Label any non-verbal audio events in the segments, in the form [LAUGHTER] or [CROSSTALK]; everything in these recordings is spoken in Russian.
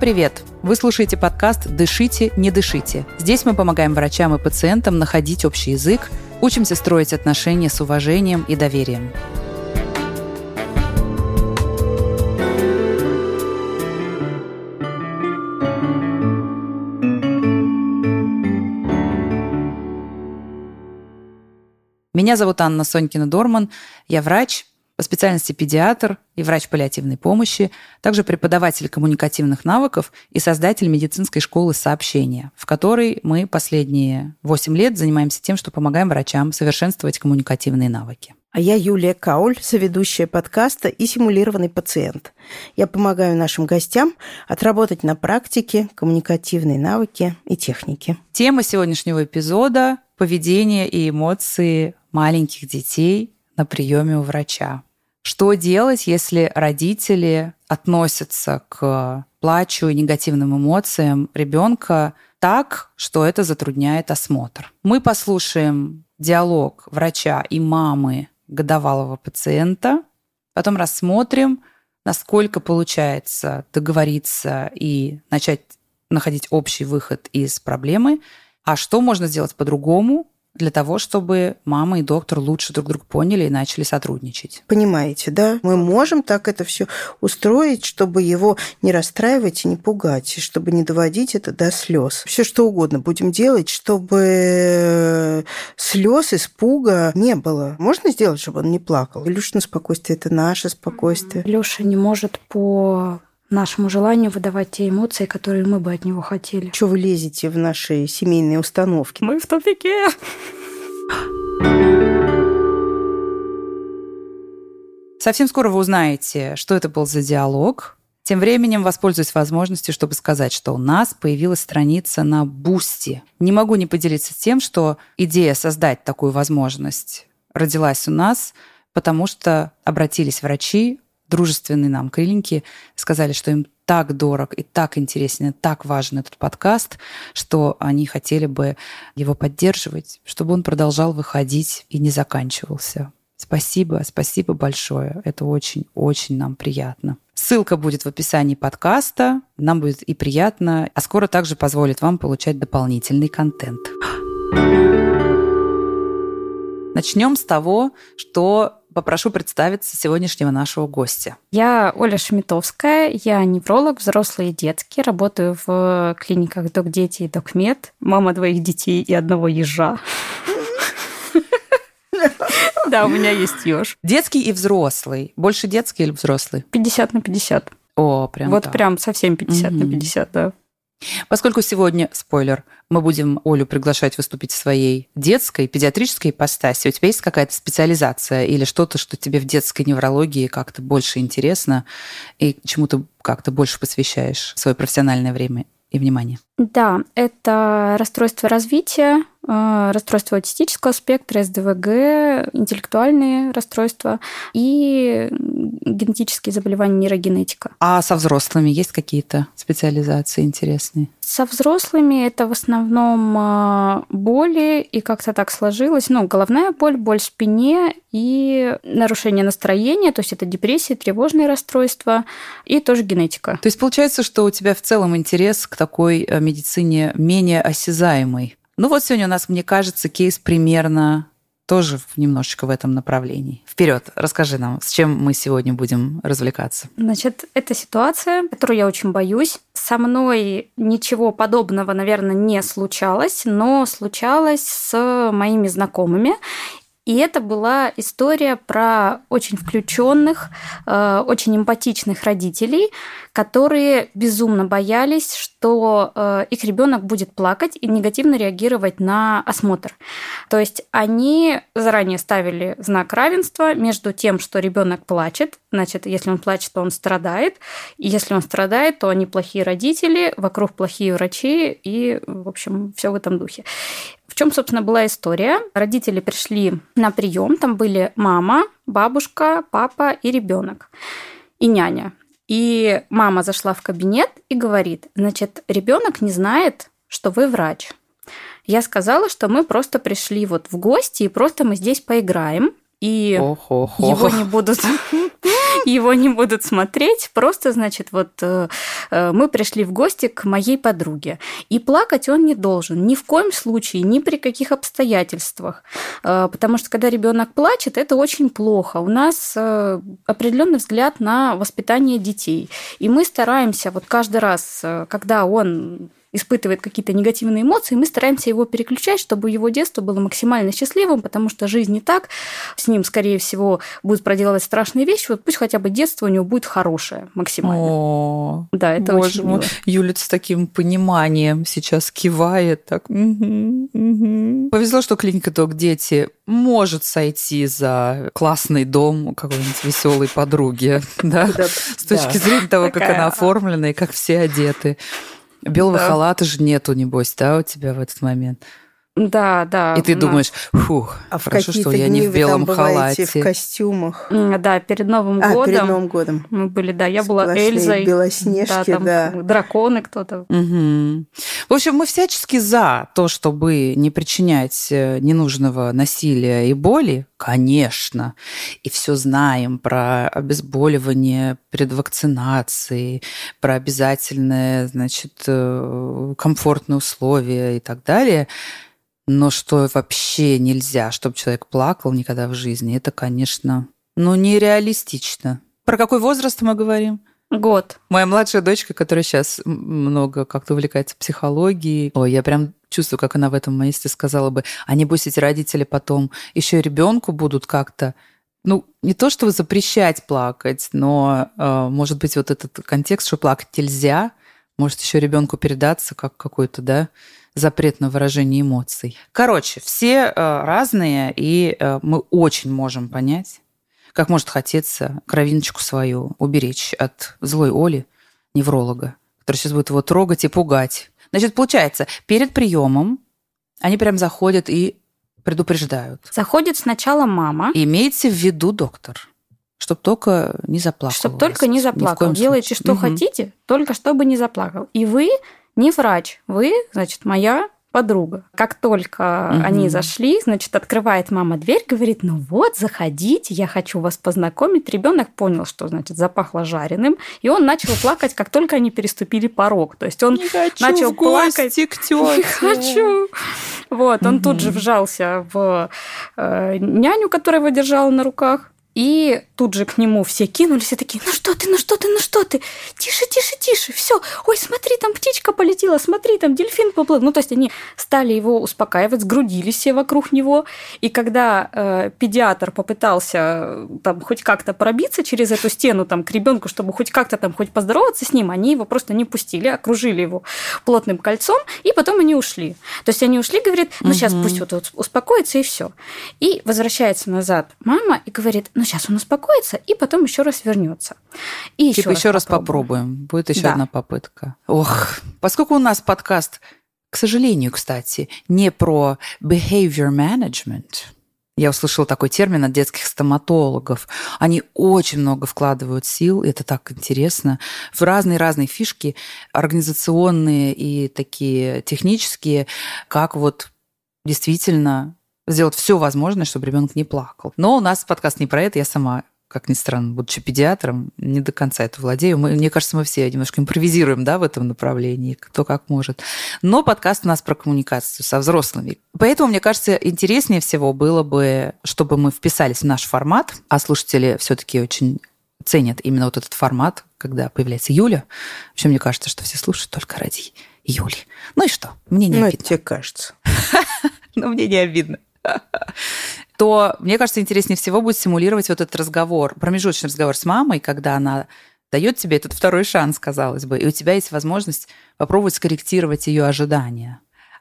привет! Вы слушаете подкаст «Дышите, не дышите». Здесь мы помогаем врачам и пациентам находить общий язык, учимся строить отношения с уважением и доверием. Меня зовут Анна Сонькина-Дорман. Я врач, по специальности педиатр и врач паллиативной помощи, также преподаватель коммуникативных навыков и создатель медицинской школы сообщения, в которой мы последние 8 лет занимаемся тем, что помогаем врачам совершенствовать коммуникативные навыки. А я Юлия Кауль, соведущая подкаста и симулированный пациент. Я помогаю нашим гостям отработать на практике коммуникативные навыки и техники. Тема сегодняшнего эпизода – поведение и эмоции маленьких детей на приеме у врача. Что делать, если родители относятся к плачу и негативным эмоциям ребенка так, что это затрудняет осмотр? Мы послушаем диалог врача и мамы годовалого пациента, потом рассмотрим, насколько получается договориться и начать находить общий выход из проблемы, а что можно сделать по-другому, для того, чтобы мама и доктор лучше друг друга поняли и начали сотрудничать. Понимаете, да? Мы можем так это все устроить, чтобы его не расстраивать и не пугать, и чтобы не доводить это до слез. Все что угодно будем делать, чтобы слез, испуга не было. Можно сделать, чтобы он не плакал? Илюшина спокойствие – это наше спокойствие. Леша не может по нашему желанию выдавать те эмоции, которые мы бы от него хотели. Что вы лезете в наши семейные установки? Мы в тупике. Совсем скоро вы узнаете, что это был за диалог. Тем временем воспользуюсь возможностью, чтобы сказать, что у нас появилась страница на Boosty. Не могу не поделиться тем, что идея создать такую возможность родилась у нас, потому что обратились врачи дружественные нам крыльники, сказали, что им так дорог и так интересен, и так важен этот подкаст, что они хотели бы его поддерживать, чтобы он продолжал выходить и не заканчивался. Спасибо, спасибо большое. Это очень-очень нам приятно. Ссылка будет в описании подкаста. Нам будет и приятно, а скоро также позволит вам получать дополнительный контент. Начнем с того, что попрошу представиться сегодняшнего нашего гостя. Я Оля Шмитовская, я невролог, взрослый и детский, работаю в клиниках Док Дети и Док Мед, мама двоих детей и одного ежа. Да, у меня есть еж. Детский и взрослый. Больше детский или взрослый? 50 на 50. О, прям Вот прям совсем 50 на 50, да. Поскольку сегодня, спойлер, мы будем Олю приглашать выступить в своей детской, педиатрической ипостаси, у тебя есть какая-то специализация или что-то, что тебе в детской неврологии как-то больше интересно и чему то как-то больше посвящаешь свое профессиональное время и внимание? Да, это расстройство развития, э, расстройство аутистического спектра, СДВГ, интеллектуальные расстройства и генетические заболевания нейрогенетика. А со взрослыми есть какие-то специализации интересные? Со взрослыми это в основном э, боли, и как-то так сложилось. Ну, головная боль, боль в спине и нарушение настроения, то есть это депрессия, тревожные расстройства и тоже генетика. То есть получается, что у тебя в целом интерес к такой э, медицине менее осязаемой. Ну вот сегодня у нас, мне кажется, кейс примерно тоже немножечко в этом направлении. Вперед, расскажи нам, с чем мы сегодня будем развлекаться. Значит, это ситуация, которую я очень боюсь. Со мной ничего подобного, наверное, не случалось, но случалось с моими знакомыми. И это была история про очень включенных, э, очень эмпатичных родителей, которые безумно боялись, что э, их ребенок будет плакать и негативно реагировать на осмотр. То есть они заранее ставили знак равенства между тем, что ребенок плачет, значит, если он плачет, то он страдает, и если он страдает, то они плохие родители, вокруг плохие врачи, и, в общем, все в этом духе. В чем, собственно, была история? Родители пришли на прием, там были мама, бабушка, папа и ребенок и няня. И мама зашла в кабинет и говорит, значит, ребенок не знает, что вы врач. Я сказала, что мы просто пришли вот в гости, и просто мы здесь поиграем, и Ох, ох, его ох. не будут [LAUGHS] его не будут смотреть. Просто, значит, вот э, э, мы пришли в гости к моей подруге. И плакать он не должен. Ни в коем случае, ни при каких обстоятельствах. Э, потому что когда ребенок плачет, это очень плохо. У нас определенный взгляд на воспитание детей. И мы стараемся вот каждый раз, когда он испытывает какие-то негативные эмоции, мы стараемся его переключать, чтобы его детство было максимально счастливым, потому что жизнь не так, с ним, скорее всего, будут проделывать страшные вещи, вот пусть хотя бы детство у него будет хорошее максимально. О, да, это боже очень мило. Юля с таким пониманием сейчас кивает, так. Угу, угу. Повезло, что клиника Док Дети может сойти за классный дом какой-нибудь веселой подруги, [LAUGHS] да, с точки зрения того, как она оформлена и как все одеты. Белого да. халата же нету, небось, да, у тебя в этот момент? Да, да. И ты да. думаешь, фух, а хорошо, что я не в белом халате. в костюмах. Да, перед Новым а, годом. перед Новым годом. Мы были, да, я была Эльзой. Белоснежки, да. Там да. Драконы кто-то. Угу. В общем, мы всячески за то, чтобы не причинять э, ненужного насилия и боли, конечно. И все знаем про обезболивание перед вакцинацией, про обязательные, значит, э, комфортные условия и так далее – но что вообще нельзя, чтобы человек плакал никогда в жизни, это, конечно, ну, нереалистично. Про какой возраст мы говорим? Год. Моя младшая дочка, которая сейчас много как-то увлекается психологией, ой, я прям чувствую, как она в этом месте сказала бы, а небось эти родители потом еще и ребенку будут как-то ну, не то чтобы запрещать плакать, но, э, может быть, вот этот контекст, что плакать нельзя, может еще ребенку передаться как какой-то, да, запрет на выражение эмоций. Короче, все э, разные, и э, мы очень можем понять, как может хотеться кровиночку свою уберечь от злой Оли, невролога, который сейчас будет его трогать и пугать. Значит, получается, перед приемом они прям заходят и предупреждают. Заходит сначала мама. Имейте в виду, доктор, чтобы только не заплакал. Чтобы только не заплакал. Делайте, что угу. хотите, только чтобы не заплакал. И вы не врач, вы, значит, моя подруга. Как только угу. они зашли, значит, открывает мама дверь, говорит, ну вот, заходите, я хочу вас познакомить. Ребенок понял, что, значит, запахло жареным, и он начал плакать, как только они переступили порог. То есть он не хочу начал в плакать. к тете. Не хочу. Вот, он угу. тут же вжался в э, няню, которая его держала на руках. И тут же к нему все кинулись и такие, ну что ты, ну что ты, ну что ты, тише, тише, тише, все, ой, смотри, там птичка полетела, смотри, там дельфин поплыл. Ну, то есть они стали его успокаивать, сгрудились все вокруг него. И когда э, педиатр попытался э, там хоть как-то пробиться через эту стену там к ребенку, чтобы хоть как-то там хоть поздороваться с ним, они его просто не пустили, окружили его плотным кольцом, и потом они ушли. То есть они ушли, говорит, ну сейчас пусть вот успокоится и все. И возвращается назад мама и говорит, ну сейчас он успокоится, и потом еще раз вернется. И типа еще, еще раз, попробуем. попробуем. Будет еще да. одна попытка. Ох, поскольку у нас подкаст, к сожалению, кстати, не про behavior management, я услышала такой термин от детских стоматологов. Они очень много вкладывают сил, это так интересно, в разные-разные фишки, организационные и такие технические, как вот действительно сделать все возможное, чтобы ребенок не плакал. Но у нас подкаст не про это, я сама как ни странно, будучи педиатром, не до конца это владею. Мы, мне кажется, мы все немножко импровизируем да, в этом направлении, кто как может. Но подкаст у нас про коммуникацию со взрослыми. Поэтому, мне кажется, интереснее всего было бы, чтобы мы вписались в наш формат, а слушатели все-таки очень ценят именно вот этот формат, когда появляется Юля. Вообще, мне кажется, что все слушают только ради Юли. Ну и что? Мне не ну, обидно. тебе кажется. [LAUGHS] Но мне не обидно [LAUGHS] то, мне кажется, интереснее всего будет симулировать вот этот разговор, промежуточный разговор с мамой, когда она дает тебе этот второй шанс, казалось бы, и у тебя есть возможность попробовать скорректировать ее ожидания.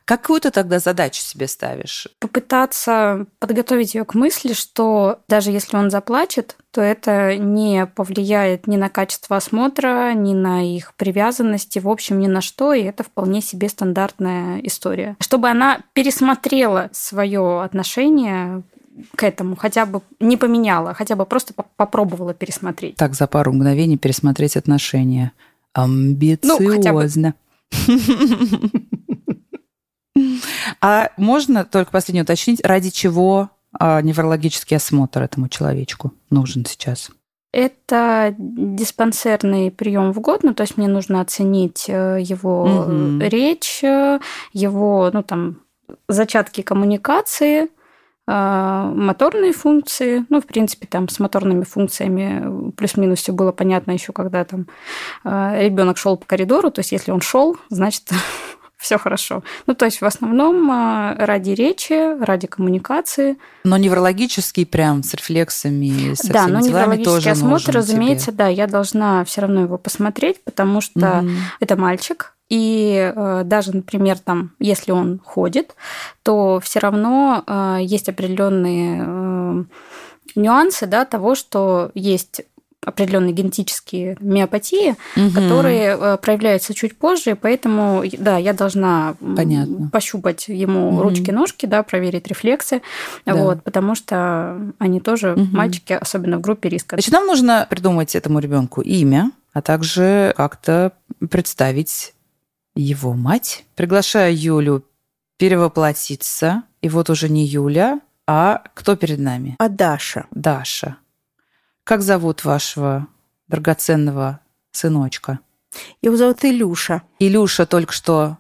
Какую ты тогда задачу себе ставишь? Попытаться подготовить ее к мысли, что даже если он заплачет, то это не повлияет ни на качество осмотра, ни на их привязанности, в общем, ни на что, и это вполне себе стандартная история. Чтобы она пересмотрела свое отношение к этому, хотя бы не поменяла, хотя бы просто попробовала пересмотреть. Так, за пару мгновений пересмотреть отношения. Амбициозно. Ну, [LAUGHS] [LAUGHS] А можно только последнее уточнить, ради чего а, неврологический осмотр этому человечку нужен сейчас? Это диспансерный прием в год, ну то есть мне нужно оценить э, его угу. речь, его, ну там зачатки коммуникации, моторные функции. Ну, в принципе, там с моторными функциями плюс-минус все было понятно еще, когда там ребенок шел по коридору. То есть, если он шел, значит, [LAUGHS] все хорошо. Ну, то есть, в основном а, ради речи, ради коммуникации. Но неврологический прям с рефлексами, с Да, но неврологический осмотр, разумеется, тебе. да, я должна все равно его посмотреть, потому что угу. это мальчик, и э, даже, например, там, если он ходит, то все равно э, есть определенные э, нюансы да, того, что есть определенные генетические миопатии, угу. которые э, проявляются чуть позже, поэтому, да, я должна Понятно. пощупать ему угу. ручки-ножки, да, проверить рефлексы, да. вот, потому что они тоже угу. мальчики, особенно в группе риска. Значит, нам нужно придумать этому ребенку имя, а также как-то представить его мать. Приглашаю Юлю перевоплотиться. И вот уже не Юля, а кто перед нами? А Даша. Даша. Как зовут вашего драгоценного сыночка? Его зовут Илюша. Илюша только что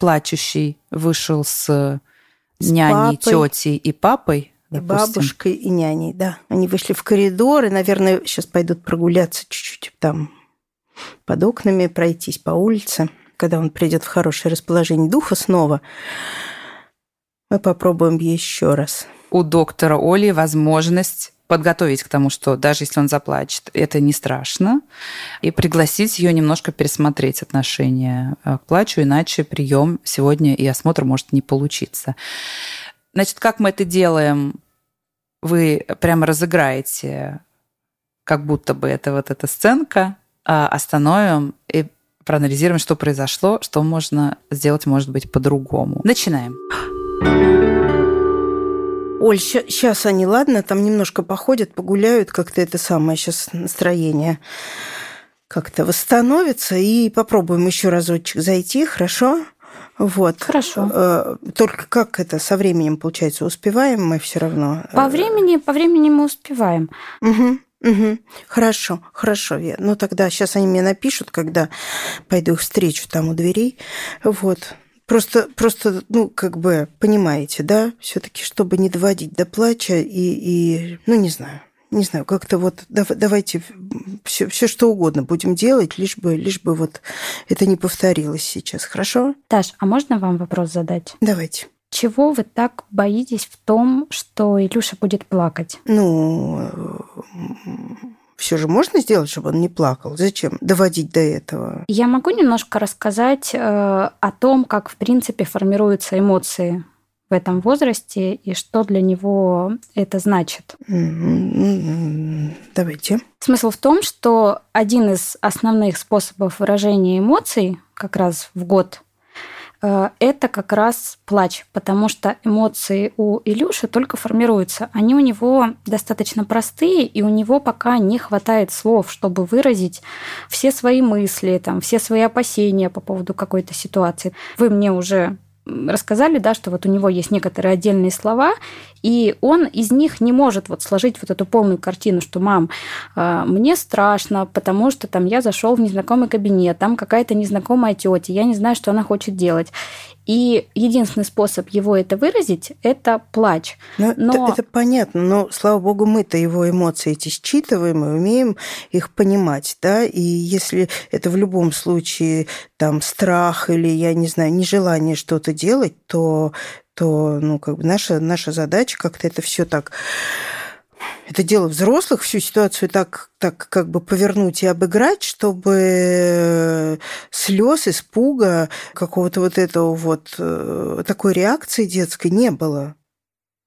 плачущий вышел с, с няней, папой. тетей и папой. И бабушкой, и няней, да. Они вышли в коридор и, наверное, сейчас пойдут прогуляться чуть-чуть там под окнами, пройтись по улице когда он придет в хорошее расположение духа снова, мы попробуем еще раз. У доктора Оли возможность подготовить к тому, что даже если он заплачет, это не страшно, и пригласить ее немножко пересмотреть отношение э, к плачу, иначе прием сегодня и осмотр может не получиться. Значит, как мы это делаем? Вы прямо разыграете, как будто бы это вот эта сценка, а остановим и проанализируем, что произошло, что можно сделать, может быть, по-другому. Начинаем. Оль, сейчас они, ладно, там немножко походят, погуляют, как-то это самое сейчас настроение как-то восстановится, и попробуем еще разочек зайти, хорошо? Вот. Хорошо. Э, только как это со временем получается? Успеваем мы все равно? По времени, по времени мы успеваем. Угу. Угу. Хорошо, хорошо. Я, ну тогда сейчас они мне напишут, когда пойду их встречу там у дверей. Вот. Просто, просто, ну, как бы, понимаете, да, все-таки, чтобы не доводить до плача и, и ну, не знаю, не знаю, как-то вот давайте все, все что угодно будем делать, лишь бы, лишь бы вот это не повторилось сейчас, хорошо? Таш, а можно вам вопрос задать? Давайте. Чего вы так боитесь в том, что Илюша будет плакать? Ну, все же можно сделать, чтобы он не плакал. Зачем доводить до этого? Я могу немножко рассказать э, о том, как в принципе формируются эмоции в этом возрасте и что для него это значит. Давайте. Смысл в том, что один из основных способов выражения эмоций как раз в год это как раз плач, потому что эмоции у Илюши только формируются. Они у него достаточно простые, и у него пока не хватает слов, чтобы выразить все свои мысли, там, все свои опасения по поводу какой-то ситуации. Вы мне уже рассказали, да, что вот у него есть некоторые отдельные слова, и он из них не может вот сложить вот эту полную картину, что мам, а, мне страшно, потому что там я зашел в незнакомый кабинет, там какая-то незнакомая тетя, я не знаю, что она хочет делать. И единственный способ его это выразить – это плач. Ну, но... Это, это понятно, но, слава богу, мы-то его эмоции эти считываем и умеем их понимать, да, и если это в любом случае там страх или, я не знаю, нежелание что-то делать, то то ну, как бы наша, наша задача как-то это все так это дело взрослых, всю ситуацию так, так как бы повернуть и обыграть, чтобы слез, испуга, какого-то вот этого вот э, такой реакции детской не было.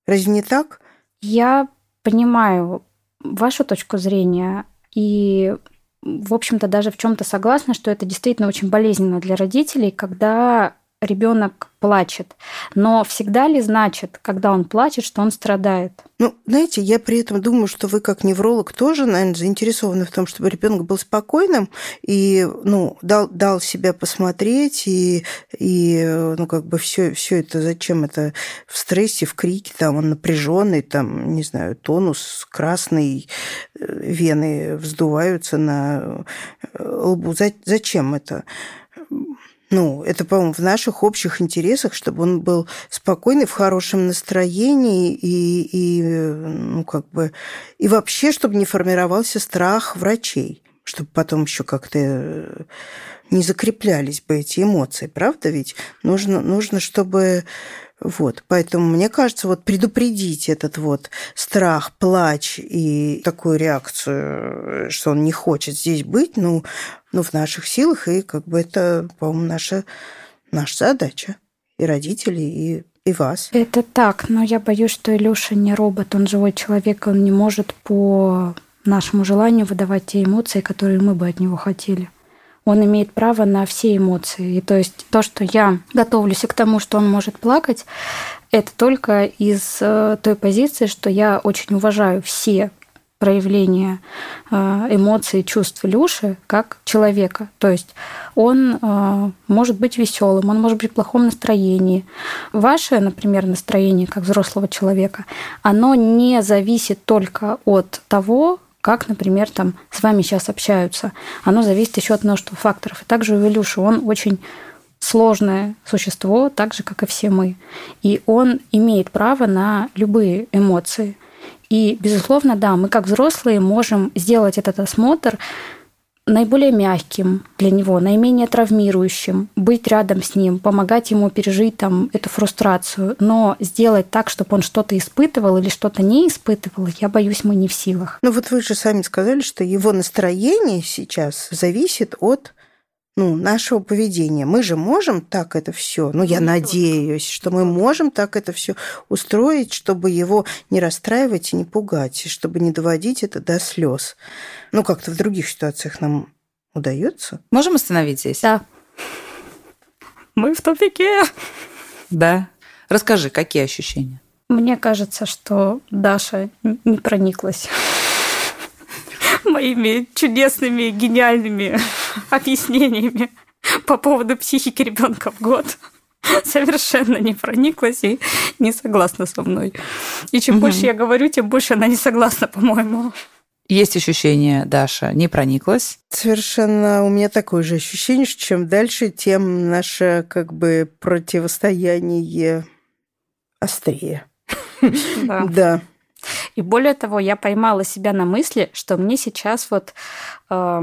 Разве не так? Я понимаю вашу точку зрения и в общем-то, даже в чем-то согласна, что это действительно очень болезненно для родителей, когда ребенок плачет. Но всегда ли значит, когда он плачет, что он страдает? Ну, знаете, я при этом думаю, что вы как невролог тоже, наверное, заинтересованы в том, чтобы ребенок был спокойным и, ну, дал, дал себя посмотреть и, и ну, как бы все, все это, зачем это в стрессе, в крике, там он напряженный, там, не знаю, тонус красный, э, вены вздуваются на э, лбу. Зачем это? Ну, это, по-моему, в наших общих интересах, чтобы он был спокойный, в хорошем настроении и, и ну, как бы, и вообще, чтобы не формировался страх врачей, чтобы потом еще как-то э, не закреплялись бы эти эмоции, правда ведь? Нужно, нужно чтобы вот, поэтому мне кажется, вот предупредить этот вот страх, плач и такую реакцию, что он не хочет здесь быть, ну, ну в наших силах, и как бы это, по-моему, наша, наша задача и родителей, и и вас. Это так, но я боюсь, что Илюша не робот, он живой человек, он не может по нашему желанию выдавать те эмоции, которые мы бы от него хотели он имеет право на все эмоции. И то есть то, что я готовлюсь к тому, что он может плакать, это только из э, той позиции, что я очень уважаю все проявления э, эмоций, чувств Люши как человека. То есть он э, может быть веселым, он может быть в плохом настроении. Ваше, например, настроение как взрослого человека, оно не зависит только от того, как, например, там с вами сейчас общаются. Оно зависит еще от множества факторов. И также у Илюши он очень сложное существо, так же, как и все мы. И он имеет право на любые эмоции. И, безусловно, да, мы как взрослые можем сделать этот осмотр наиболее мягким для него, наименее травмирующим, быть рядом с ним, помогать ему пережить там эту фрустрацию, но сделать так, чтобы он что-то испытывал или что-то не испытывал, я боюсь, мы не в силах. Ну вот вы же сами сказали, что его настроение сейчас зависит от ну, нашего поведения. Мы же можем так это все, ну, я ну, надеюсь, что мы можем так это все устроить, чтобы его не расстраивать и не пугать, и чтобы не доводить это до слез. Ну, как-то в других ситуациях нам удается. Можем остановить здесь? Да. Мы в тупике. Да. Расскажи, какие ощущения? Мне кажется, что Даша не прониклась моими чудесными, гениальными объяснениями по поводу психики ребенка в год совершенно не прониклась и не согласна со мной. И чем угу. больше я говорю, тем больше она не согласна, по-моему. Есть ощущение, Даша, не прониклась? Совершенно у меня такое же ощущение, что чем дальше, тем наше как бы противостояние острее. Да. И более того, я поймала себя на мысли, что мне сейчас вот э,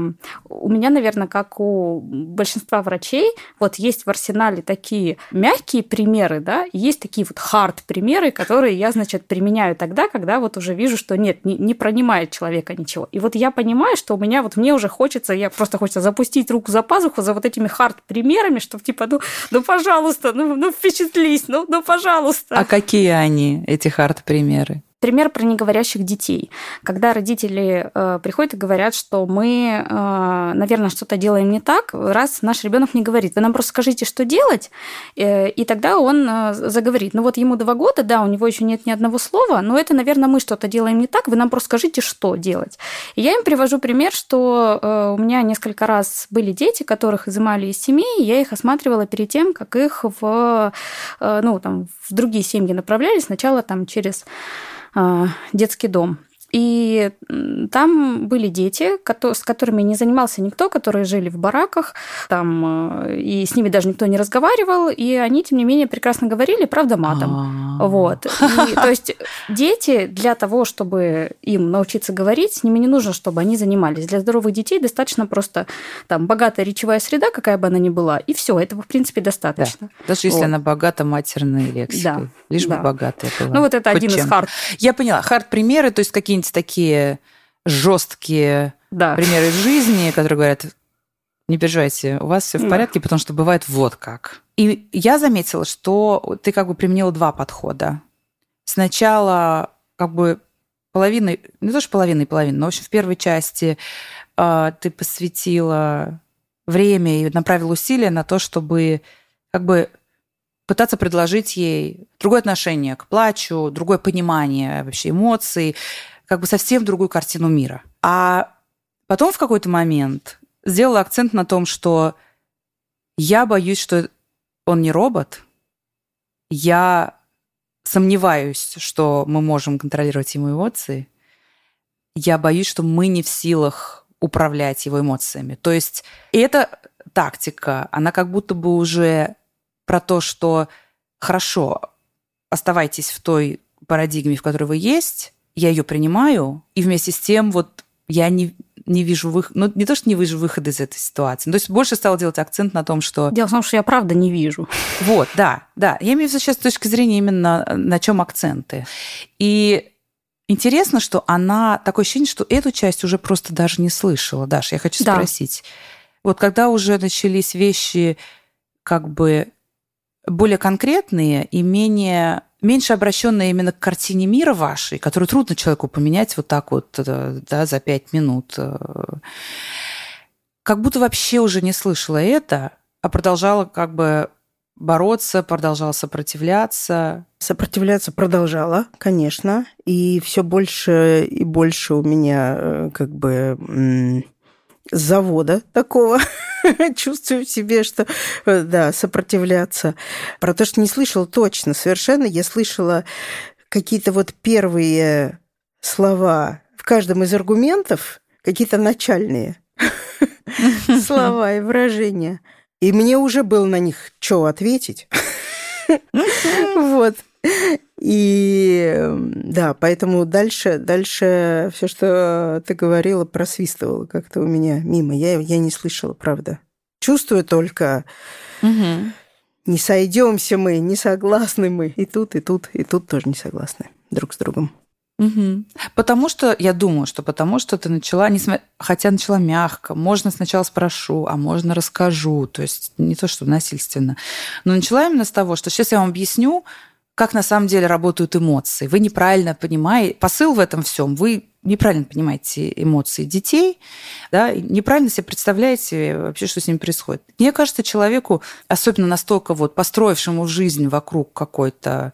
у меня, наверное, как у большинства врачей, вот есть в арсенале такие мягкие примеры, да, есть такие вот хард примеры, которые я, значит, применяю тогда, когда вот уже вижу, что нет, не, не пронимает человека ничего. И вот я понимаю, что у меня вот мне уже хочется, я просто хочется запустить руку за пазуху за вот этими хард примерами, чтобы типа, ну, ну, пожалуйста, ну, ну впечатлись, ну, ну, пожалуйста. А какие они, эти хард примеры? Пример про неговорящих детей. Когда родители э, приходят и говорят, что мы, э, наверное, что-то делаем не так, раз наш ребенок не говорит. Вы нам просто скажите, что делать, э, и тогда он э, заговорит. Ну вот ему два года, да, у него еще нет ни одного слова, но это, наверное, мы что-то делаем не так, вы нам просто скажите, что делать. И я им привожу пример, что э, у меня несколько раз были дети, которых изымали из семьи, и я их осматривала перед тем, как их в, э, ну, там, в другие семьи направляли. Сначала там через детский дом. И там были дети, с которыми не занимался никто, которые жили в бараках, там, э, и с ними даже никто не разговаривал, и они, тем не менее, прекрасно говорили, правда, матом. А. Вот. И, то есть дети для того, чтобы им научиться говорить, с ними не нужно, чтобы они занимались. Для здоровых детей достаточно просто там богатая речевая среда, какая бы она ни была, и все, этого, в принципе, достаточно. Да. Даже если вот. она богата матерной лексикой. Да. Лишь да. бы богатая была. Ну, вот это Хоть один чем. из хард. Я поняла. Хард-примеры, то есть какие-нибудь какие-нибудь такие жесткие да. примеры из жизни, которые говорят, не переживайте, у вас все в порядке, потому что бывает вот как. И я заметила, что ты как бы применила два подхода. Сначала как бы половиной, не то что половиной половиной, но в общем в первой части э, ты посвятила время и направила усилия на то, чтобы как бы пытаться предложить ей другое отношение к плачу, другое понимание вообще эмоций, как бы совсем другую картину мира. А потом в какой-то момент сделала акцент на том, что я боюсь, что он не робот. Я сомневаюсь, что мы можем контролировать ему эмоции. Я боюсь, что мы не в силах управлять его эмоциями. То есть эта тактика, она как будто бы уже про то, что хорошо, оставайтесь в той парадигме, в которой вы есть, я ее принимаю, и вместе с тем вот я не, не вижу выхода, ну не то, что не вижу выхода из этой ситуации, то есть больше стала делать акцент на том, что... Дело в том, что я правда не вижу. Вот, да, да. Я имею в виду сейчас с точки зрения именно на чем акценты. И интересно, что она, такое ощущение, что эту часть уже просто даже не слышала. Даша, я хочу да. спросить. Вот когда уже начались вещи как бы более конкретные и менее меньше обращенные именно к картине мира вашей, которую трудно человеку поменять вот так вот э, да, за пять минут. Э, как будто вообще уже не слышала это, а продолжала как бы бороться, продолжала сопротивляться. Сопротивляться продолжала, конечно, и все больше и больше у меня э, как бы завода такого [LAUGHS] [LAUGHS] чувствую в себе, что, э, да, сопротивляться. Про то, что не слышала точно, совершенно. Я слышала какие-то вот первые слова в каждом из аргументов, какие-то начальные [LAUGHS] слова и выражения. И мне уже было на них что ответить. [LAUGHS] Вот. И да, поэтому дальше, дальше все, что ты говорила, просвистывало как-то у меня мимо. Я, я не слышала, правда. Чувствую только, угу. не сойдемся мы, не согласны мы. И тут, и тут, и тут тоже не согласны друг с другом. Угу. Потому что, я думаю, что потому что ты начала, не см... хотя начала мягко, можно сначала спрошу, а можно расскажу, то есть не то, что насильственно, но начала именно с того, что сейчас я вам объясню, как на самом деле работают эмоции. Вы неправильно понимаете, посыл в этом всем, вы неправильно понимаете эмоции детей, да, неправильно себе представляете вообще, что с ними происходит. Мне кажется, человеку, особенно настолько вот построившему жизнь вокруг какой-то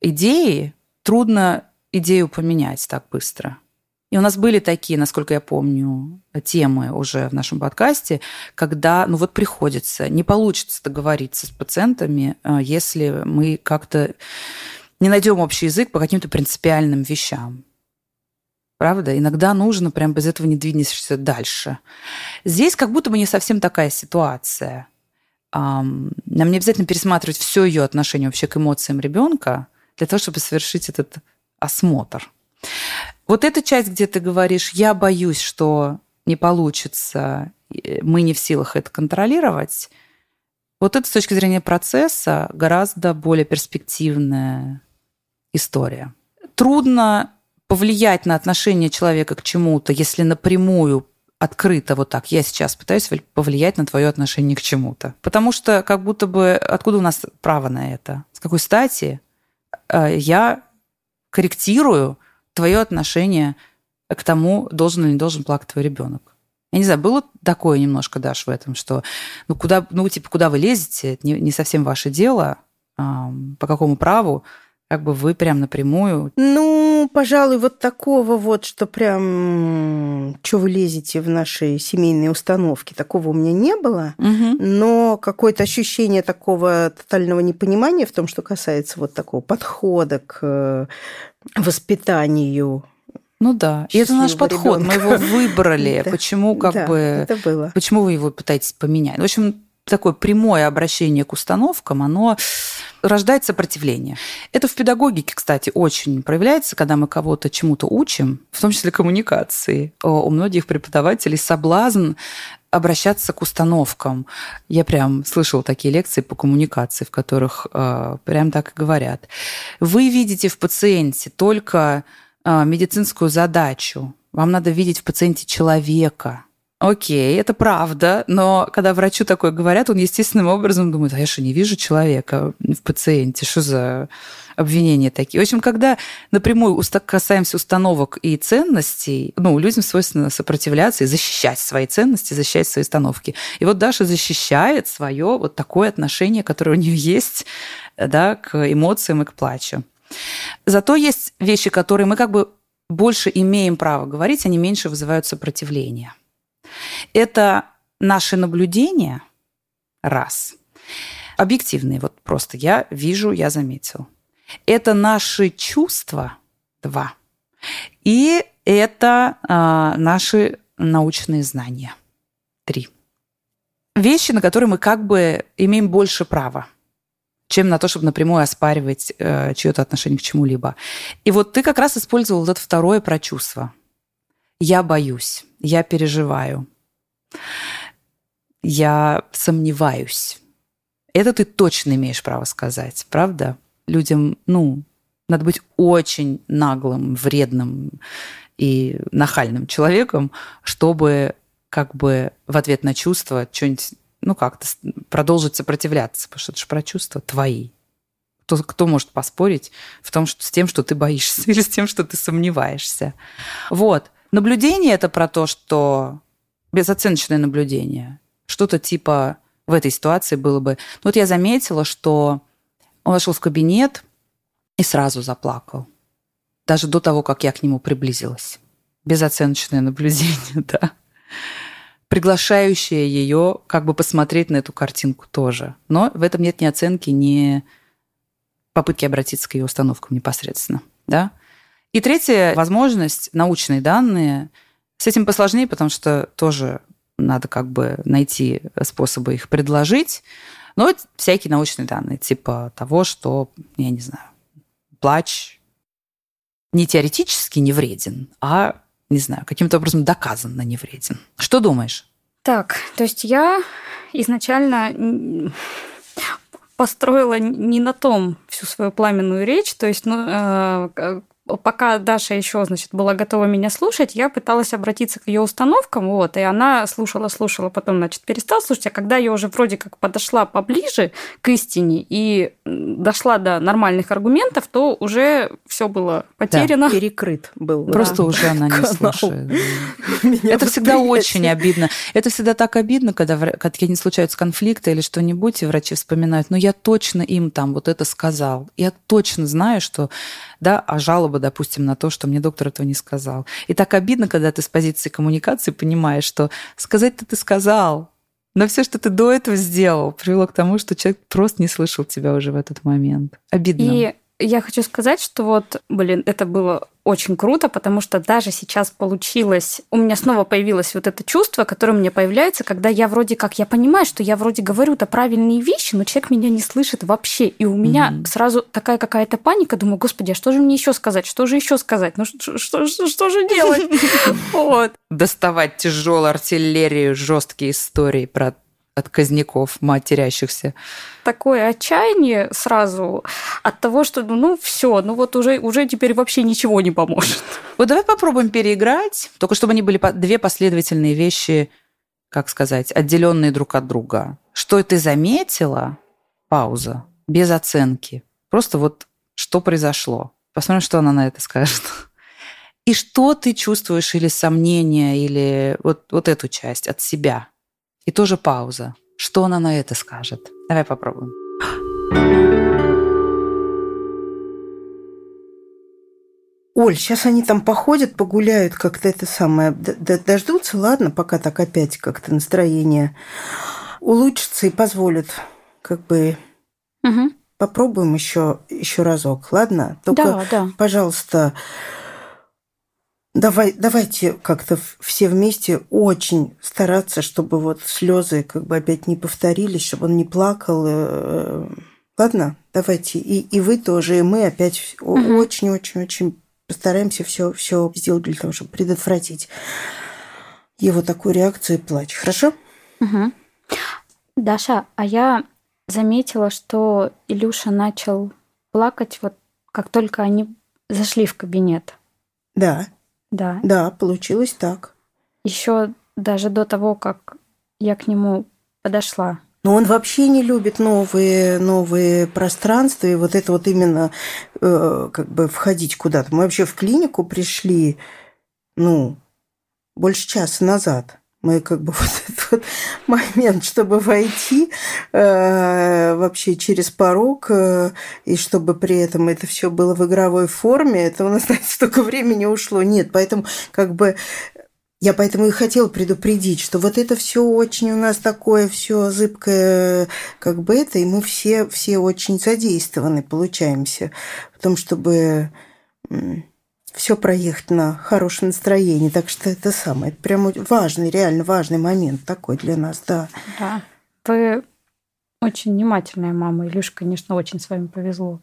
идеи, трудно идею поменять так быстро. И у нас были такие, насколько я помню, темы уже в нашем подкасте, когда, ну вот приходится, не получится договориться с пациентами, э, если мы как-то не найдем общий язык по каким-то принципиальным вещам. Правда? Иногда нужно, прям без этого не двинешься дальше. Здесь как будто бы не совсем такая ситуация. Нам не обязательно пересматривать все ее отношение вообще к эмоциям ребенка для того, чтобы совершить этот осмотр. Вот эта часть, где ты говоришь, я боюсь, что не получится, мы не в силах это контролировать, вот это с точки зрения процесса гораздо более перспективная история. Трудно повлиять на отношение человека к чему-то, если напрямую открыто вот так, я сейчас пытаюсь повлиять на твое отношение к чему-то. Потому что как будто бы откуда у нас право на это? С какой стати э, я корректирую твое отношение к тому, должен или не должен плакать твой ребенок. Я не знаю, было такое немножко, Даш, в этом, что ну куда, ну типа, куда вы лезете, это не, не совсем ваше дело, по какому праву, как бы вы прям напрямую? Ну, пожалуй, вот такого вот, что прям, что вы лезете в наши семейные установки, такого у меня не было. Угу. Но какое-то ощущение такого тотального непонимания в том, что касается вот такого подхода к э, воспитанию ну да, и это наш подход, ребенка. мы его выбрали. [LAUGHS] Почему как да, бы, это было. почему вы его пытаетесь поменять? В общем, такое прямое обращение к установкам, оно рождает сопротивление. Это в педагогике, кстати, очень проявляется, когда мы кого-то чему-то учим, в том числе коммуникации. У многих преподавателей соблазн обращаться к установкам. Я прям слышала такие лекции по коммуникации, в которых э, прям так и говорят. Вы видите в пациенте только э, медицинскую задачу. Вам надо видеть в пациенте человека. Окей, это правда, но когда врачу такое говорят, он естественным образом думает, а я что, не вижу человека в пациенте, что за обвинения такие. В общем, когда напрямую касаемся установок и ценностей, ну, людям свойственно сопротивляться и защищать свои ценности, защищать свои установки. И вот Даша защищает свое вот такое отношение, которое у нее есть да, к эмоциям и к плачу. Зато есть вещи, которые мы как бы больше имеем право говорить, они меньше вызывают сопротивление. Это наши наблюдения, раз. Объективные, вот просто я вижу, я заметил. Это наши чувства, два. И это а, наши научные знания, три. Вещи, на которые мы как бы имеем больше права чем на то, чтобы напрямую оспаривать э, чье-то отношение к чему-либо. И вот ты как раз использовал вот это второе про чувство. Я боюсь, я переживаю, я сомневаюсь. Это ты точно имеешь право сказать, правда? Людям, ну, надо быть очень наглым, вредным и нахальным человеком, чтобы как бы в ответ на чувство что-нибудь, ну, как-то продолжить сопротивляться, потому что это же про чувства твои. Кто, кто может поспорить в том, что, с тем, что ты боишься, [LAUGHS] или с тем, что ты сомневаешься? Вот. Наблюдение – это про то, что безоценочное наблюдение. Что-то типа в этой ситуации было бы... Ну, вот я заметила, что он вошел в кабинет и сразу заплакал. Даже до того, как я к нему приблизилась. Безоценочное наблюдение, [LAUGHS] да. Приглашающее ее как бы посмотреть на эту картинку тоже. Но в этом нет ни оценки, ни попытки обратиться к ее установкам непосредственно. Да? И третья возможность, научные данные. С этим посложнее, потому что тоже надо как бы найти способы их предложить. Но всякие научные данные, типа того, что, я не знаю, плач не теоретически не вреден, а, не знаю, каким-то образом доказанно не вреден. Что думаешь? Так, то есть я изначально построила не на том всю свою пламенную речь, то есть ну, э, пока Даша еще, значит, была готова меня слушать, я пыталась обратиться к ее установкам, вот, и она слушала, слушала, потом, значит, перестала слушать, а когда я уже вроде как подошла поближе к истине и дошла до нормальных аргументов, то уже все было потеряно. Да, перекрыт был. Просто да. уже она не слушает. [LAUGHS] Это всегда очень обидно. Это всегда так обидно, когда какие-нибудь случаются конфликты или что-нибудь, и врачи вспоминают, ну, я точно им там вот это сказал. Я точно знаю, что, да, а жалоба допустим, на то, что мне доктор этого не сказал. И так обидно, когда ты с позиции коммуникации понимаешь, что сказать-то ты сказал, но все, что ты до этого сделал, привело к тому, что человек просто не слышал тебя уже в этот момент. Обидно. И я хочу сказать, что вот, блин, это было очень круто, потому что даже сейчас получилось, у меня снова появилось вот это чувство, которое у меня появляется, когда я вроде как, я понимаю, что я вроде говорю-то правильные вещи, но человек меня не слышит вообще, и у меня mm-hmm. сразу такая какая-то паника, думаю, господи, а что же мне еще сказать, что же еще сказать, ну что, что, что, что же делать? [LAUGHS] Вот. Доставать тяжелую артиллерию, жесткие истории про отказников, матерящихся. Такое отчаяние сразу от того, что ну, ну все, ну вот уже, уже теперь вообще ничего не поможет. Вот давай попробуем переиграть, только чтобы они были две последовательные вещи, как сказать, отделенные друг от друга. Что ты заметила? Пауза. Без оценки. Просто вот что произошло. Посмотрим, что она на это скажет. И что ты чувствуешь или сомнения, или вот, вот эту часть от себя – и тоже пауза. Что она на это скажет? Давай попробуем. Оль, сейчас они там походят, погуляют, как-то это самое, дождутся, ладно, пока так опять как-то настроение улучшится и позволят, как бы угу. попробуем еще еще разок, ладно? Только, да, да. пожалуйста, Давай, давайте как-то все вместе очень стараться, чтобы вот слезы как бы опять не повторились, чтобы он не плакал. Э, ладно, давайте. И, и вы тоже, и мы опять очень-очень-очень постараемся все, все сделать для того, чтобы предотвратить его такую реакцию и плач. Хорошо? Угу. Даша, а я заметила, что Илюша начал плакать вот как только они зашли в кабинет. Да. Да. Да, получилось так. Еще даже до того, как я к нему подошла. Но он вообще не любит новые, новые пространства, и вот это вот именно э, как бы входить куда-то. Мы вообще в клинику пришли, ну, больше часа назад. Мы как бы [LAUGHS] вот этот вот момент, чтобы войти э, вообще через порог, э, и чтобы при этом это все было в игровой форме, это у нас, [LAUGHS] знаете, столько времени ушло. Нет, поэтому как бы я поэтому и хотела предупредить, что вот это все очень у нас такое все зыбкое, как бы это, и мы все, все очень задействованы получаемся в том, чтобы все проехать на хорошем настроении. Так что это самое, это прям важный, реально важный момент такой для нас, да. Да. Вы очень внимательная мама. Илюш, конечно, очень с вами повезло.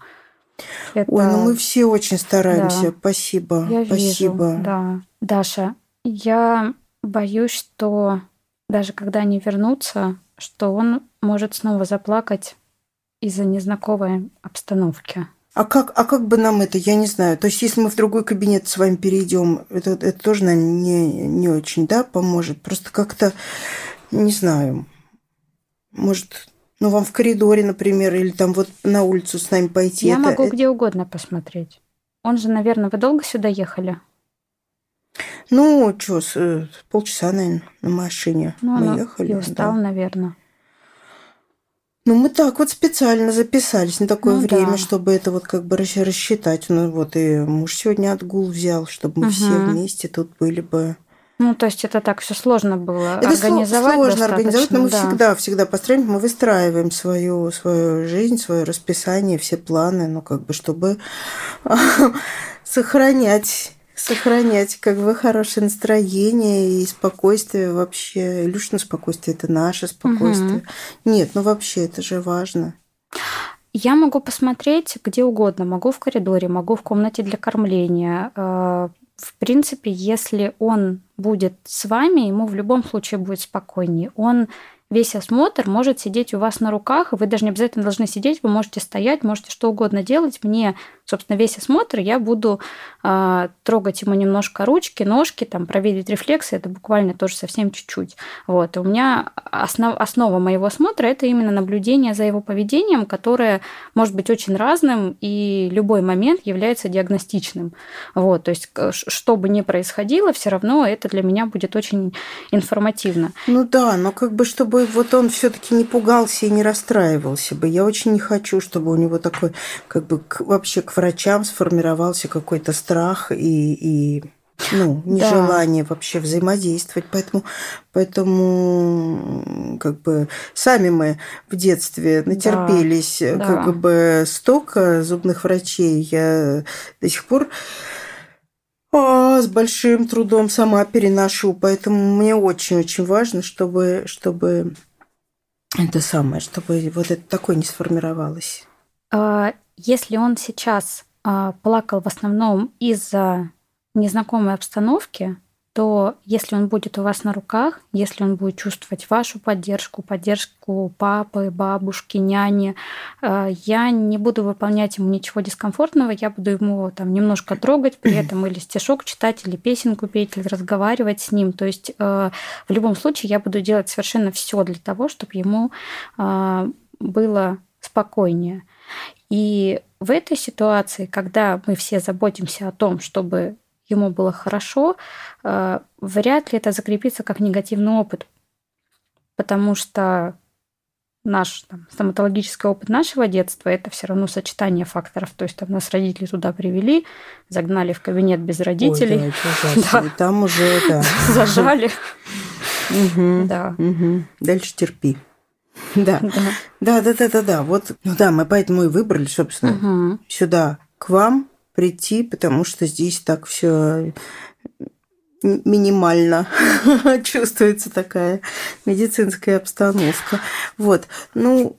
Это... Ой, ну мы все очень стараемся. Да. Спасибо. Я Спасибо. Вижу, да. Даша, я боюсь, что даже когда они вернутся, что он может снова заплакать из-за незнакомой обстановки. А как, а как бы нам это, я не знаю. То есть, если мы в другой кабинет с вами перейдем, это, это тоже, наверное, не, не очень, да, поможет. Просто как-то, не знаю, может, ну, вам в коридоре, например, или там вот на улицу с нами пойти. Я это, могу это... где угодно посмотреть. Он же, наверное, вы долго сюда ехали? Ну, что, э, полчаса, наверное, на машине ну, мы ехали. И устал, да. наверное. Ну, мы так вот специально записались на такое ну, время, да. чтобы это вот как бы рассчитать. Ну, вот и муж сегодня отгул взял, чтобы мы угу. все вместе тут были бы. Ну, то есть это так все сложно было это организовать. Сложно организовать, но мы да. всегда, всегда построим, мы выстраиваем свою, свою жизнь, свое расписание, все планы, ну, как бы, чтобы [LAUGHS] сохранять сохранять как бы хорошее настроение и спокойствие вообще. Илюшина спокойствие – это наше спокойствие. Угу. Нет, ну вообще это же важно. Я могу посмотреть где угодно. Могу в коридоре, могу в комнате для кормления. Э, в принципе, если он будет с вами, ему в любом случае будет спокойнее. Он весь осмотр может сидеть у вас на руках, и вы даже не обязательно должны сидеть, вы можете стоять, можете что угодно делать. Мне, собственно, весь осмотр я буду э, трогать ему немножко ручки, ножки, там, проверить рефлексы, это буквально тоже совсем чуть-чуть. Вот. И у меня основ, основа моего осмотра – это именно наблюдение за его поведением, которое может быть очень разным, и любой момент является диагностичным. Вот. То есть, что бы ни происходило, все равно это для меня будет очень информативно. Ну да, но как бы чтобы чтобы вот он все-таки не пугался и не расстраивался бы. Я очень не хочу, чтобы у него такой, как бы к, вообще к врачам сформировался какой-то страх и, и ну, нежелание да. вообще взаимодействовать. Поэтому, поэтому как бы сами мы в детстве натерпелись да. как да. бы столько зубных врачей. Я до сих пор а, с большим трудом сама переношу, поэтому мне очень-очень важно, чтобы, чтобы это самое, чтобы вот это такое не сформировалось. А, если он сейчас а, плакал в основном из-за незнакомой обстановки, то если он будет у вас на руках, если он будет чувствовать вашу поддержку, поддержку папы, бабушки, няни, э, я не буду выполнять ему ничего дискомфортного, я буду ему там немножко [CLEARS THROAT] трогать при этом или стишок читать, или песенку петь, или разговаривать с ним. То есть э, в любом случае я буду делать совершенно все для того, чтобы ему э, было спокойнее. И в этой ситуации, когда мы все заботимся о том, чтобы ему было хорошо, э, вряд ли это закрепится как негативный опыт, потому что наш там, стоматологический опыт нашего детства это все равно сочетание факторов. То есть там нас родители туда привели, загнали в кабинет без родителей. Ой, да, [LAUGHS] да. там уже [LAUGHS] да. зажали. Да. Дальше терпи. [LAUGHS] Да. Да, да, да, да, да. Вот, ну да, мы поэтому и выбрали, собственно, сюда к вам прийти, потому что здесь так все минимально [LAUGHS] чувствуется такая медицинская обстановка. Вот. Ну,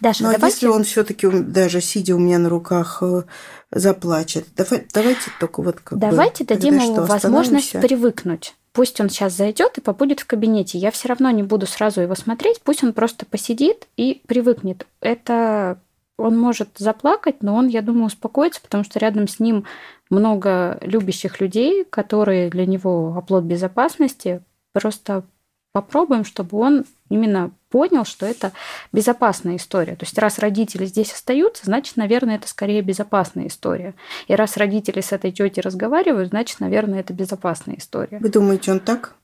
Даша, ну, а давайте... если он все-таки даже сидя у меня на руках э, заплачет, давай, давайте только вот как давайте бы, дадим ему возможность привыкнуть. Пусть он сейчас зайдет и побудет в кабинете. Я все равно не буду сразу его смотреть. Пусть он просто посидит и привыкнет. Это он может заплакать, но он, я думаю, успокоится, потому что рядом с ним много любящих людей, которые для него оплот безопасности, просто попробуем, чтобы он именно понял, что это безопасная история. То есть раз родители здесь остаются, значит, наверное, это скорее безопасная история. И раз родители с этой тетей разговаривают, значит, наверное, это безопасная история. Вы думаете, он так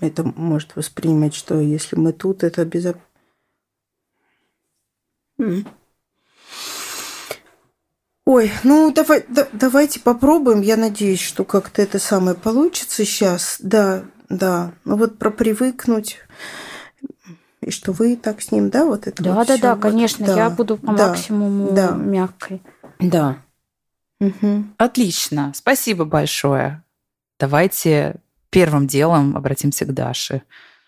это может воспринимать, что если мы тут, это безопасно? Ой, ну давай, да, давайте попробуем. Я надеюсь, что как-то это самое получится сейчас. Да, да. Ну вот про привыкнуть. И что вы так с ним, да, вот это Да, вот да, всё да, вот. конечно, Да, я буду по да, максимуму да. мягкой. Да. Мгм. Отлично, спасибо большое. Давайте первым делом обратимся к Даше.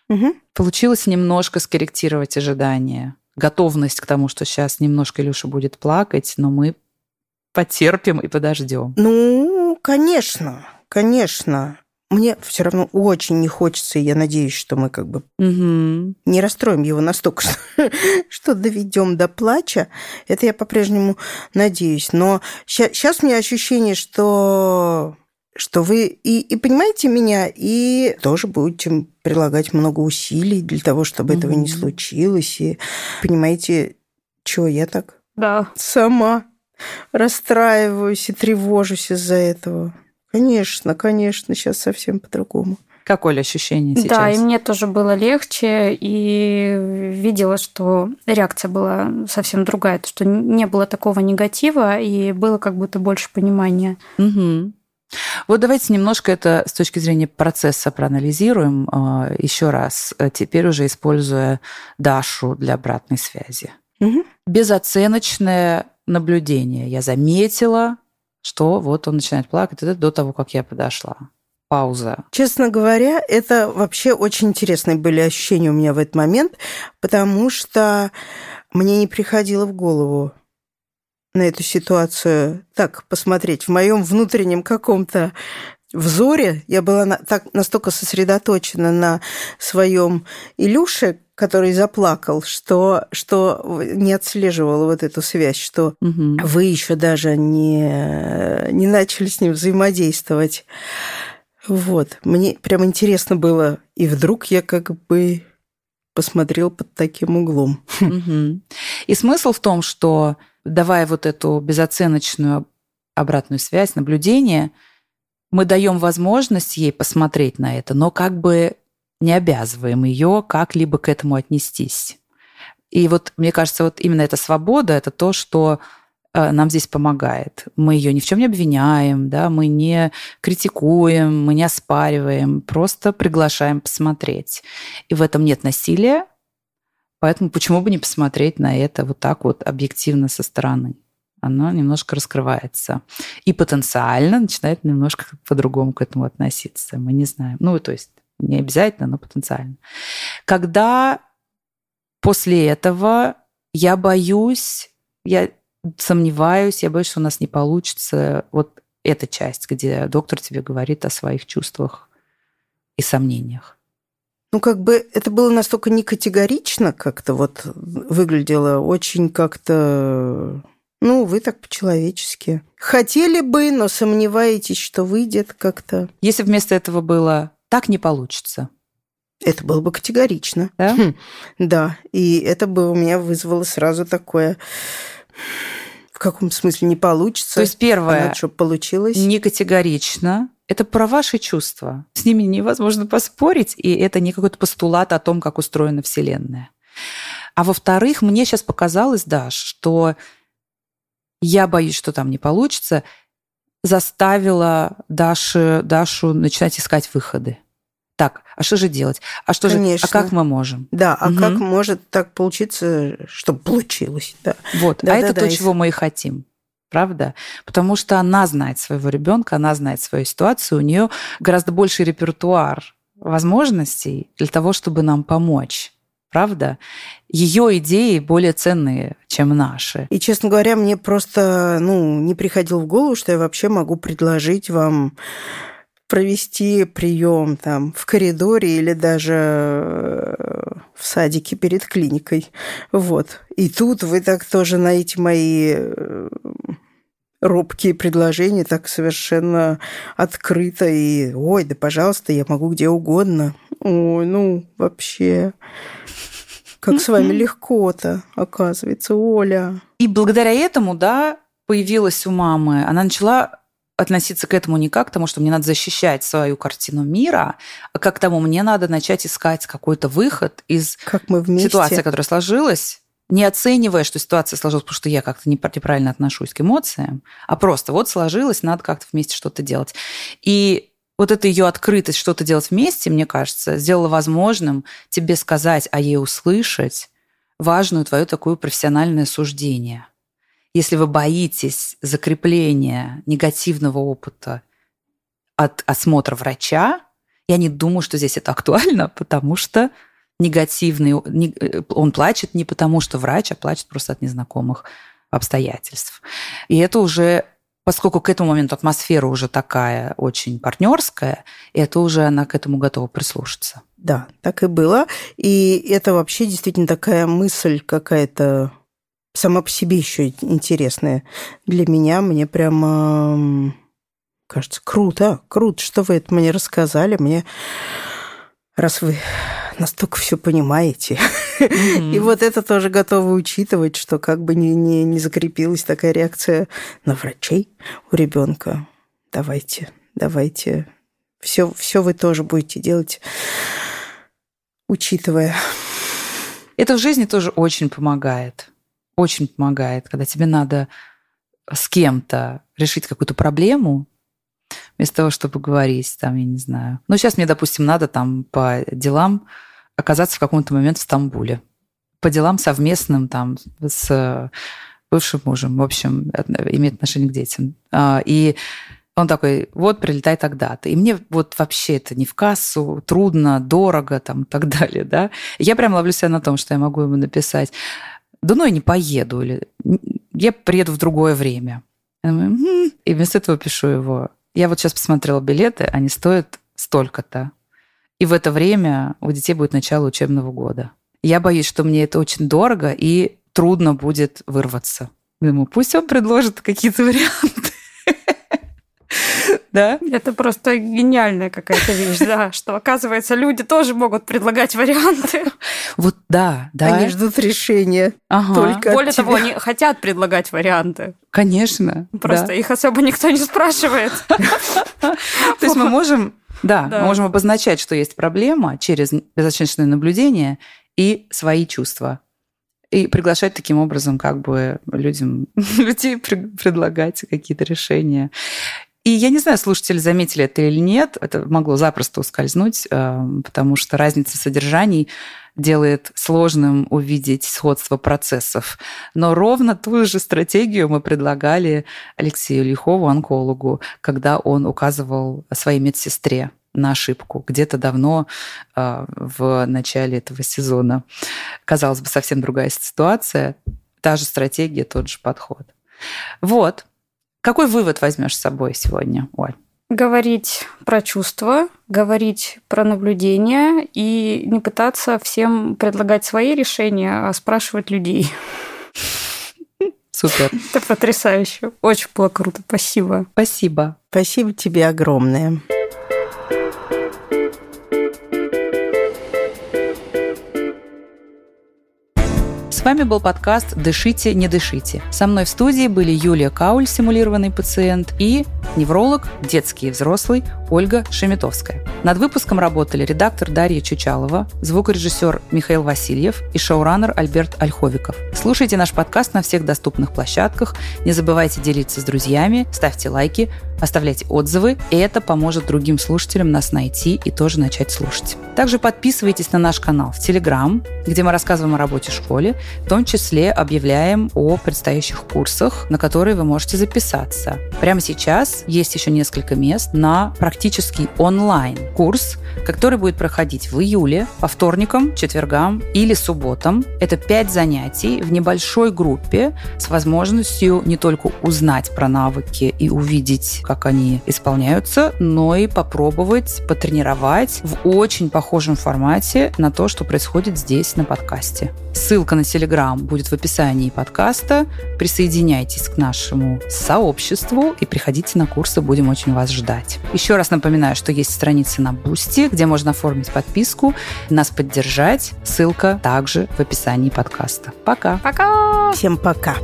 Мгм. Получилось немножко скорректировать ожидания. Готовность к тому, что сейчас немножко Илюша будет плакать, но мы потерпим и подождем. Ну, конечно, конечно. Мне все равно очень не хочется, и я надеюсь, что мы как бы Мгм. не расстроим его настолько, [LAUGHS] что, что доведем до плача. Это я по-прежнему надеюсь. Но сейчас у меня ощущение, что что вы и, и понимаете меня, и тоже будете прилагать много усилий для того, чтобы этого не случилось. И понимаете, чего я так Да. сама расстраиваюсь и тревожусь из-за этого. Конечно, конечно, сейчас совсем по-другому. Как, Оля, ощущение сейчас? Да, и мне тоже было легче, и видела, что реакция была совсем другая, то, что не было такого негатива, и было как будто больше понимания. Мгм. Вот давайте немножко это с точки зрения процесса проанализируем э, еще раз, э, теперь уже используя Дашу для обратной связи. Мгм. Безоценочное наблюдение. Я заметила, что вот он начинает плакать. Это до того, как я подошла. Пауза. Честно говоря, это вообще очень интересные были ощущения у меня в этот момент, потому что мне не приходило в голову на эту ситуацию так посмотреть. В моем внутреннем каком-то взоре я была на- так настолько сосредоточена на своем Илюше, который заплакал, что, что не отслеживала вот эту связь, что Мгм. вы еще даже не, не начали с ним взаимодействовать. Вот. Мне прям интересно было. И вдруг я как бы посмотрел под таким углом. Мгм. И смысл в том, что давая вот эту безоценочную обратную связь, наблюдение, мы даем возможность ей посмотреть на это, но как бы не обязываем ее как-либо к этому отнестись. И вот мне кажется, вот именно эта свобода это то, что э, нам здесь помогает. Мы ее ни в чем не обвиняем, да, мы не критикуем, мы не оспариваем, просто приглашаем посмотреть. И в этом нет насилия, Поэтому почему бы не посмотреть на это вот так вот объективно со стороны? Оно немножко раскрывается. И потенциально начинает немножко по-другому к этому относиться. Мы не знаем. Ну, то есть не обязательно, но потенциально. Когда после этого я боюсь, я сомневаюсь, я боюсь, что у нас не получится вот эта часть, где доктор тебе говорит о своих чувствах и сомнениях. Ну, как бы это было настолько не категорично как-то вот выглядело, очень как-то... Ну, вы так по-человечески. Хотели бы, но сомневаетесь, что выйдет как-то. Если вместо этого было «так не получится», Это было бы категорично. да? Хм, да, и это бы у меня вызвало сразу такое... В каком смысле не получится? То есть первое, Оно что, получилось? не категорично, это про ваши чувства. С ними невозможно поспорить, и это не какой-то постулат о том, как устроена Вселенная. А во-вторых, мне сейчас показалось, Даш, что я боюсь, что там не получится, заставила Дашу, Дашу начинать искать выходы. Так, а что же делать? А что же, Конечно. а как мы можем? Да, а Мгм. как может так получиться, чтобы получилось? Да. Вот, Да, а да, это да, то, и- чего мы и хотим. Правда? Потому что она знает своего ребенка, она знает свою ситуацию, у нее гораздо больший репертуар возможностей для того, чтобы нам помочь. Правда? Ее идеи более ценные, чем наши. И, честно говоря, мне просто ну, не приходило в голову, что я вообще могу предложить вам провести прием там в коридоре или даже э, в садике перед клиникой. Вот. И тут вы так тоже на эти мои э, робкие предложения так совершенно открыто и «Ой, да пожалуйста, я могу где угодно». Ой, ну, вообще, как с вами легко-то, оказывается, Оля. И благодаря этому, да, появилась у мамы, она начала относиться к этому не как к тому, что мне надо защищать свою картину мира, а как к тому, мне надо начать искать какой-то выход из как мы вместе. ситуации, которая сложилась, не оценивая, что ситуация сложилась, потому что я как-то неправильно отношусь к эмоциям, а просто вот сложилось, надо как-то вместе что-то делать. И вот эта ее открытость что-то делать вместе, мне кажется, сделала возможным тебе сказать, а ей услышать важную твою такую профессиональное суждение. Если вы боитесь закрепления негативного опыта от осмотра врача, я не думаю, что здесь это актуально, [LAUGHS] потому что негативный, э, он плачет не потому, что врач, а плачет просто от незнакомых обстоятельств. И это уже, поскольку к этому моменту атмосфера уже такая очень партнерская, это уже она к этому готова прислушаться. Да, так и было. И это вообще действительно такая мысль какая-то сама по себе еще интересная для меня. Мне прямо кажется, круто, круто, что вы это мне рассказали. Мне, раз вы настолько все понимаете. Mm-hmm. [LAUGHS] И вот это тоже готовы учитывать, что как бы не, не, не закрепилась такая реакция на врачей у ребенка. Давайте, давайте. Все, все вы тоже будете делать, учитывая. Это в жизни тоже очень помогает. Очень помогает, когда тебе надо с кем-то решить какую-то проблему, вместо того, чтобы говорить, там, я не знаю. Ну, сейчас мне, допустим, надо там по делам оказаться в каком-то момент в Стамбуле по делам совместным там с бывшим мужем, в общем, имеет отношение к детям. А, и он такой, вот, прилетай тогда-то. И мне вот вообще это не в кассу, трудно, дорого там и так [LAUGHS] далее, да. Я прям ловлю себя на том, что я могу ему написать, да ну я не поеду, или я приеду в другое время. И вместо этого пишу его, я вот сейчас посмотрела билеты, они стоят столько-то и в это время у детей будет начало учебного года. Я боюсь, что мне это очень дорого и трудно будет вырваться. Думаю, пусть он предложит какие-то варианты. Да? Это просто гениальная какая-то вещь, да, что, оказывается, люди тоже могут предлагать варианты. Вот да, да. Они ждут решения ага. только Более того, они хотят предлагать варианты. Конечно. Просто да. их особо никто не спрашивает. То есть мы можем да, да, мы можем обозначать, что есть проблема через безоценочное наблюдение и свои чувства. И приглашать таким образом как бы людям, [LAUGHS] людей предлагать какие-то решения. И я не знаю, слушатели заметили это или нет, это могло запросто ускользнуть, э, потому что разница содержаний делает сложным увидеть сходство процессов. Но ровно ту же стратегию мы предлагали Алексею Лихову, онкологу, когда он указывал своей медсестре на ошибку где-то давно э, в начале этого сезона. Казалось бы, совсем другая ситуация, та же стратегия, тот же подход. Вот. Какой вывод возьмешь с собой сегодня, Оль? говорить про чувства, говорить про наблюдения и не пытаться всем предлагать свои решения, а спрашивать людей. Супер. Это потрясающе. Очень было круто. Спасибо. Спасибо. Спасибо тебе огромное. С вами был подкаст «Дышите, не дышите». Со мной в студии были Юлия Кауль, симулированный пациент, и невролог, детский и взрослый, Ольга Шеметовская. Над выпуском работали редактор Дарья Чучалова, звукорежиссер Михаил Васильев и шоураннер Альберт Ольховиков. Слушайте наш подкаст на всех доступных площадках. Не забывайте делиться с друзьями, ставьте лайки, оставляйте отзывы, и это поможет другим слушателям нас найти и тоже начать слушать. Также подписывайтесь на наш канал в Телеграм, где мы рассказываем о работе в школе, в том числе объявляем о предстоящих курсах, на которые вы можете записаться. Прямо сейчас есть еще несколько мест на практический онлайн-курс, который будет проходить в июле по вторникам, четвергам или субботам. Это пять занятий в небольшой группе с возможностью не только узнать про навыки и увидеть как они исполняются, но и попробовать потренировать в очень похожем формате на то, что происходит здесь на подкасте. Ссылка на Телеграм будет в описании подкаста. Присоединяйтесь к нашему сообществу и приходите на курсы, будем очень вас ждать. Еще раз напоминаю, что есть страница на Boosty, где можно оформить подписку, нас поддержать. Ссылка также в описании подкаста. Пока. Пока. Всем пока.